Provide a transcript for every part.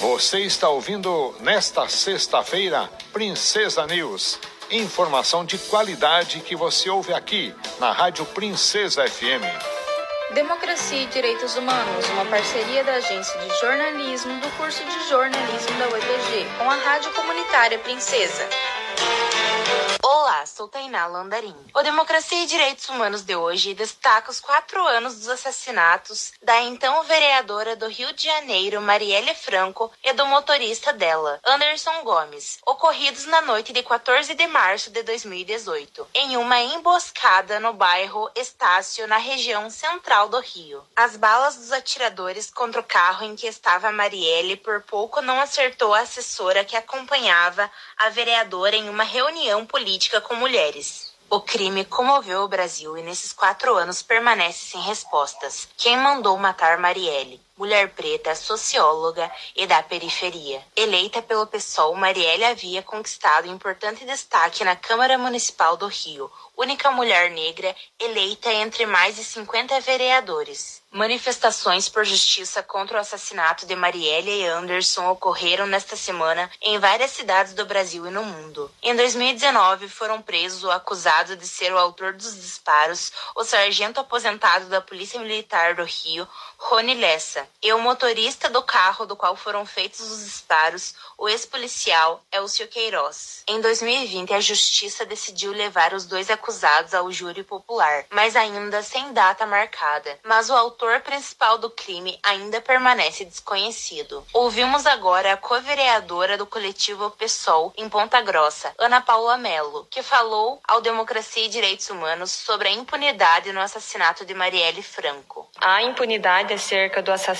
Você está ouvindo nesta sexta-feira Princesa News. Informação de qualidade que você ouve aqui na Rádio Princesa FM. Democracia e Direitos Humanos, uma parceria da Agência de Jornalismo do curso de jornalismo da UEPG com a Rádio Comunitária Princesa. Olá, sou Tainá Landarim. O Democracia e Direitos Humanos de hoje destaca os quatro anos dos assassinatos da então vereadora do Rio de Janeiro, Marielle Franco, e do motorista dela, Anderson Gomes, ocorridos na noite de 14 de março de 2018, em uma emboscada no bairro Estácio, na região central do Rio. As balas dos atiradores contra o carro em que estava Marielle por pouco não acertou a assessora que acompanhava a vereadora em uma reunião política com mulheres. O crime comoveu o Brasil e nesses quatro anos permanece sem respostas. Quem mandou matar Marielle? Mulher preta, socióloga e da periferia. Eleita pelo PSOL, Marielle havia conquistado importante destaque na Câmara Municipal do Rio, única mulher negra eleita entre mais de 50 vereadores. Manifestações por justiça contra o assassinato de Marielle e Anderson ocorreram nesta semana em várias cidades do Brasil e no mundo. Em 2019, foram presos o acusado de ser o autor dos disparos, o sargento aposentado da Polícia Militar do Rio, Rony Lessa, e o motorista do carro do qual foram feitos os disparos, o ex-policial Elcio Queiroz. Em 2020, a justiça decidiu levar os dois acusados ao júri popular, mas ainda sem data marcada. Mas o autor principal do crime ainda permanece desconhecido. Ouvimos agora a co-vereadora do coletivo PSOL em Ponta Grossa, Ana Paula Mello, que falou ao Democracia e Direitos Humanos sobre a impunidade no assassinato de Marielle Franco. A impunidade acerca do assassinato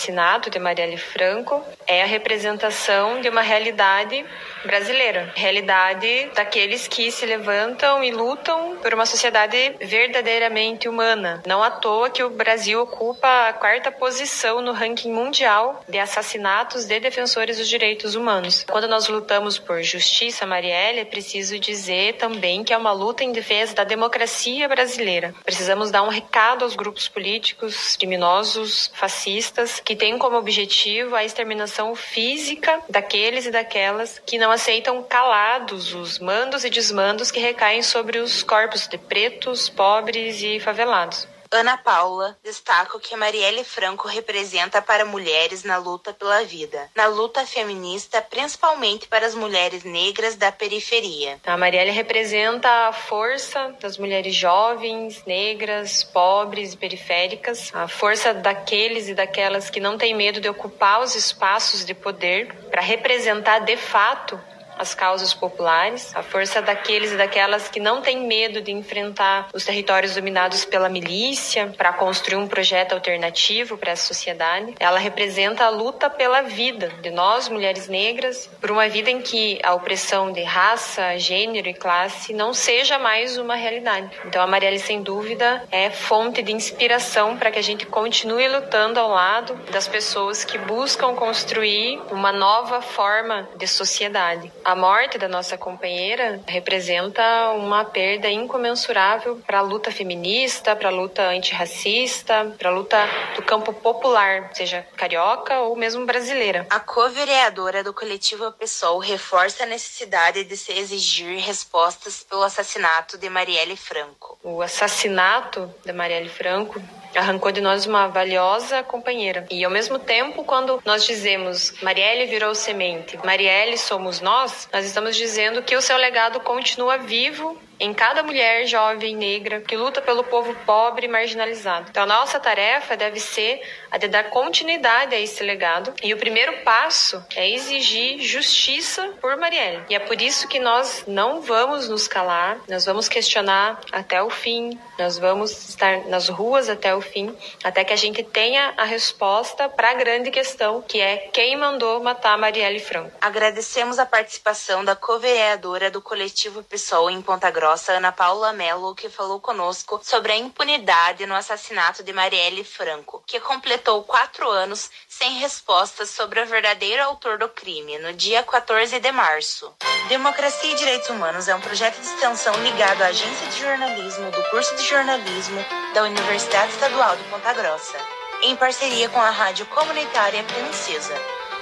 de Marielle Franco é a representação de uma realidade brasileira, realidade daqueles que se levantam e lutam por uma sociedade verdadeiramente humana. Não à toa que o Brasil ocupa a quarta posição no ranking mundial de assassinatos de defensores dos direitos humanos. Quando nós lutamos por justiça, Marielle, é preciso dizer também que é uma luta em defesa da democracia brasileira. Precisamos dar um recado aos grupos políticos, criminosos, fascistas, que têm como objetivo a exterminação física daqueles e daquelas que não aceitam calados os mandos e desmandos que recaem sobre os corpos de pretos, pobres e favelados. Ana Paula destaca o que Marielle Franco representa para mulheres na luta pela vida, na luta feminista, principalmente para as mulheres negras da periferia. A Marielle representa a força das mulheres jovens, negras, pobres e periféricas, a força daqueles e daquelas que não têm medo de ocupar os espaços de poder para representar de fato as causas populares, a força daqueles e daquelas que não têm medo de enfrentar os territórios dominados pela milícia para construir um projeto alternativo para essa sociedade. Ela representa a luta pela vida de nós, mulheres negras, por uma vida em que a opressão de raça, gênero e classe não seja mais uma realidade. Então a Marielle, sem dúvida, é fonte de inspiração para que a gente continue lutando ao lado das pessoas que buscam construir uma nova forma de sociedade. A morte da nossa companheira representa uma perda incomensurável para a luta feminista, para a luta antirracista, para a luta do campo popular, seja carioca ou mesmo brasileira. A co-vereadora do coletivo PSOL reforça a necessidade de se exigir respostas pelo assassinato de Marielle Franco. O assassinato de Marielle Franco arrancou de nós uma valiosa companheira. E ao mesmo tempo, quando nós dizemos Marielle virou semente, Marielle somos nós, nós estamos dizendo que o seu legado continua vivo em cada mulher jovem negra que luta pelo povo pobre e marginalizado. Então, a nossa tarefa deve ser a de dar continuidade a esse legado. E o primeiro passo é exigir justiça por Marielle. E é por isso que nós não vamos nos calar, nós vamos questionar até o fim, nós vamos estar nas ruas até o fim, até que a gente tenha a resposta para a grande questão, que é quem mandou matar Marielle Franco. Agradecemos a participação da co-vereadora do coletivo PSOL em Ponta Grossa Ana Paula Mello, que falou conosco sobre a impunidade no assassinato de Marielle Franco, que completou quatro anos sem respostas sobre o verdadeiro autor do crime, no dia 14 de março. Democracia e Direitos Humanos é um projeto de extensão ligado à Agência de Jornalismo do curso de jornalismo da Universidade Estadual de Ponta Grossa, em parceria com a Rádio Comunitária Princesa.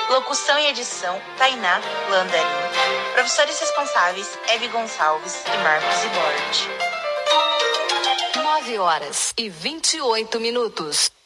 Locução e edição, Tainá Landarim. Professores responsáveis, Eve Gonçalves e Marcos Ibord. 9 horas e 28 minutos.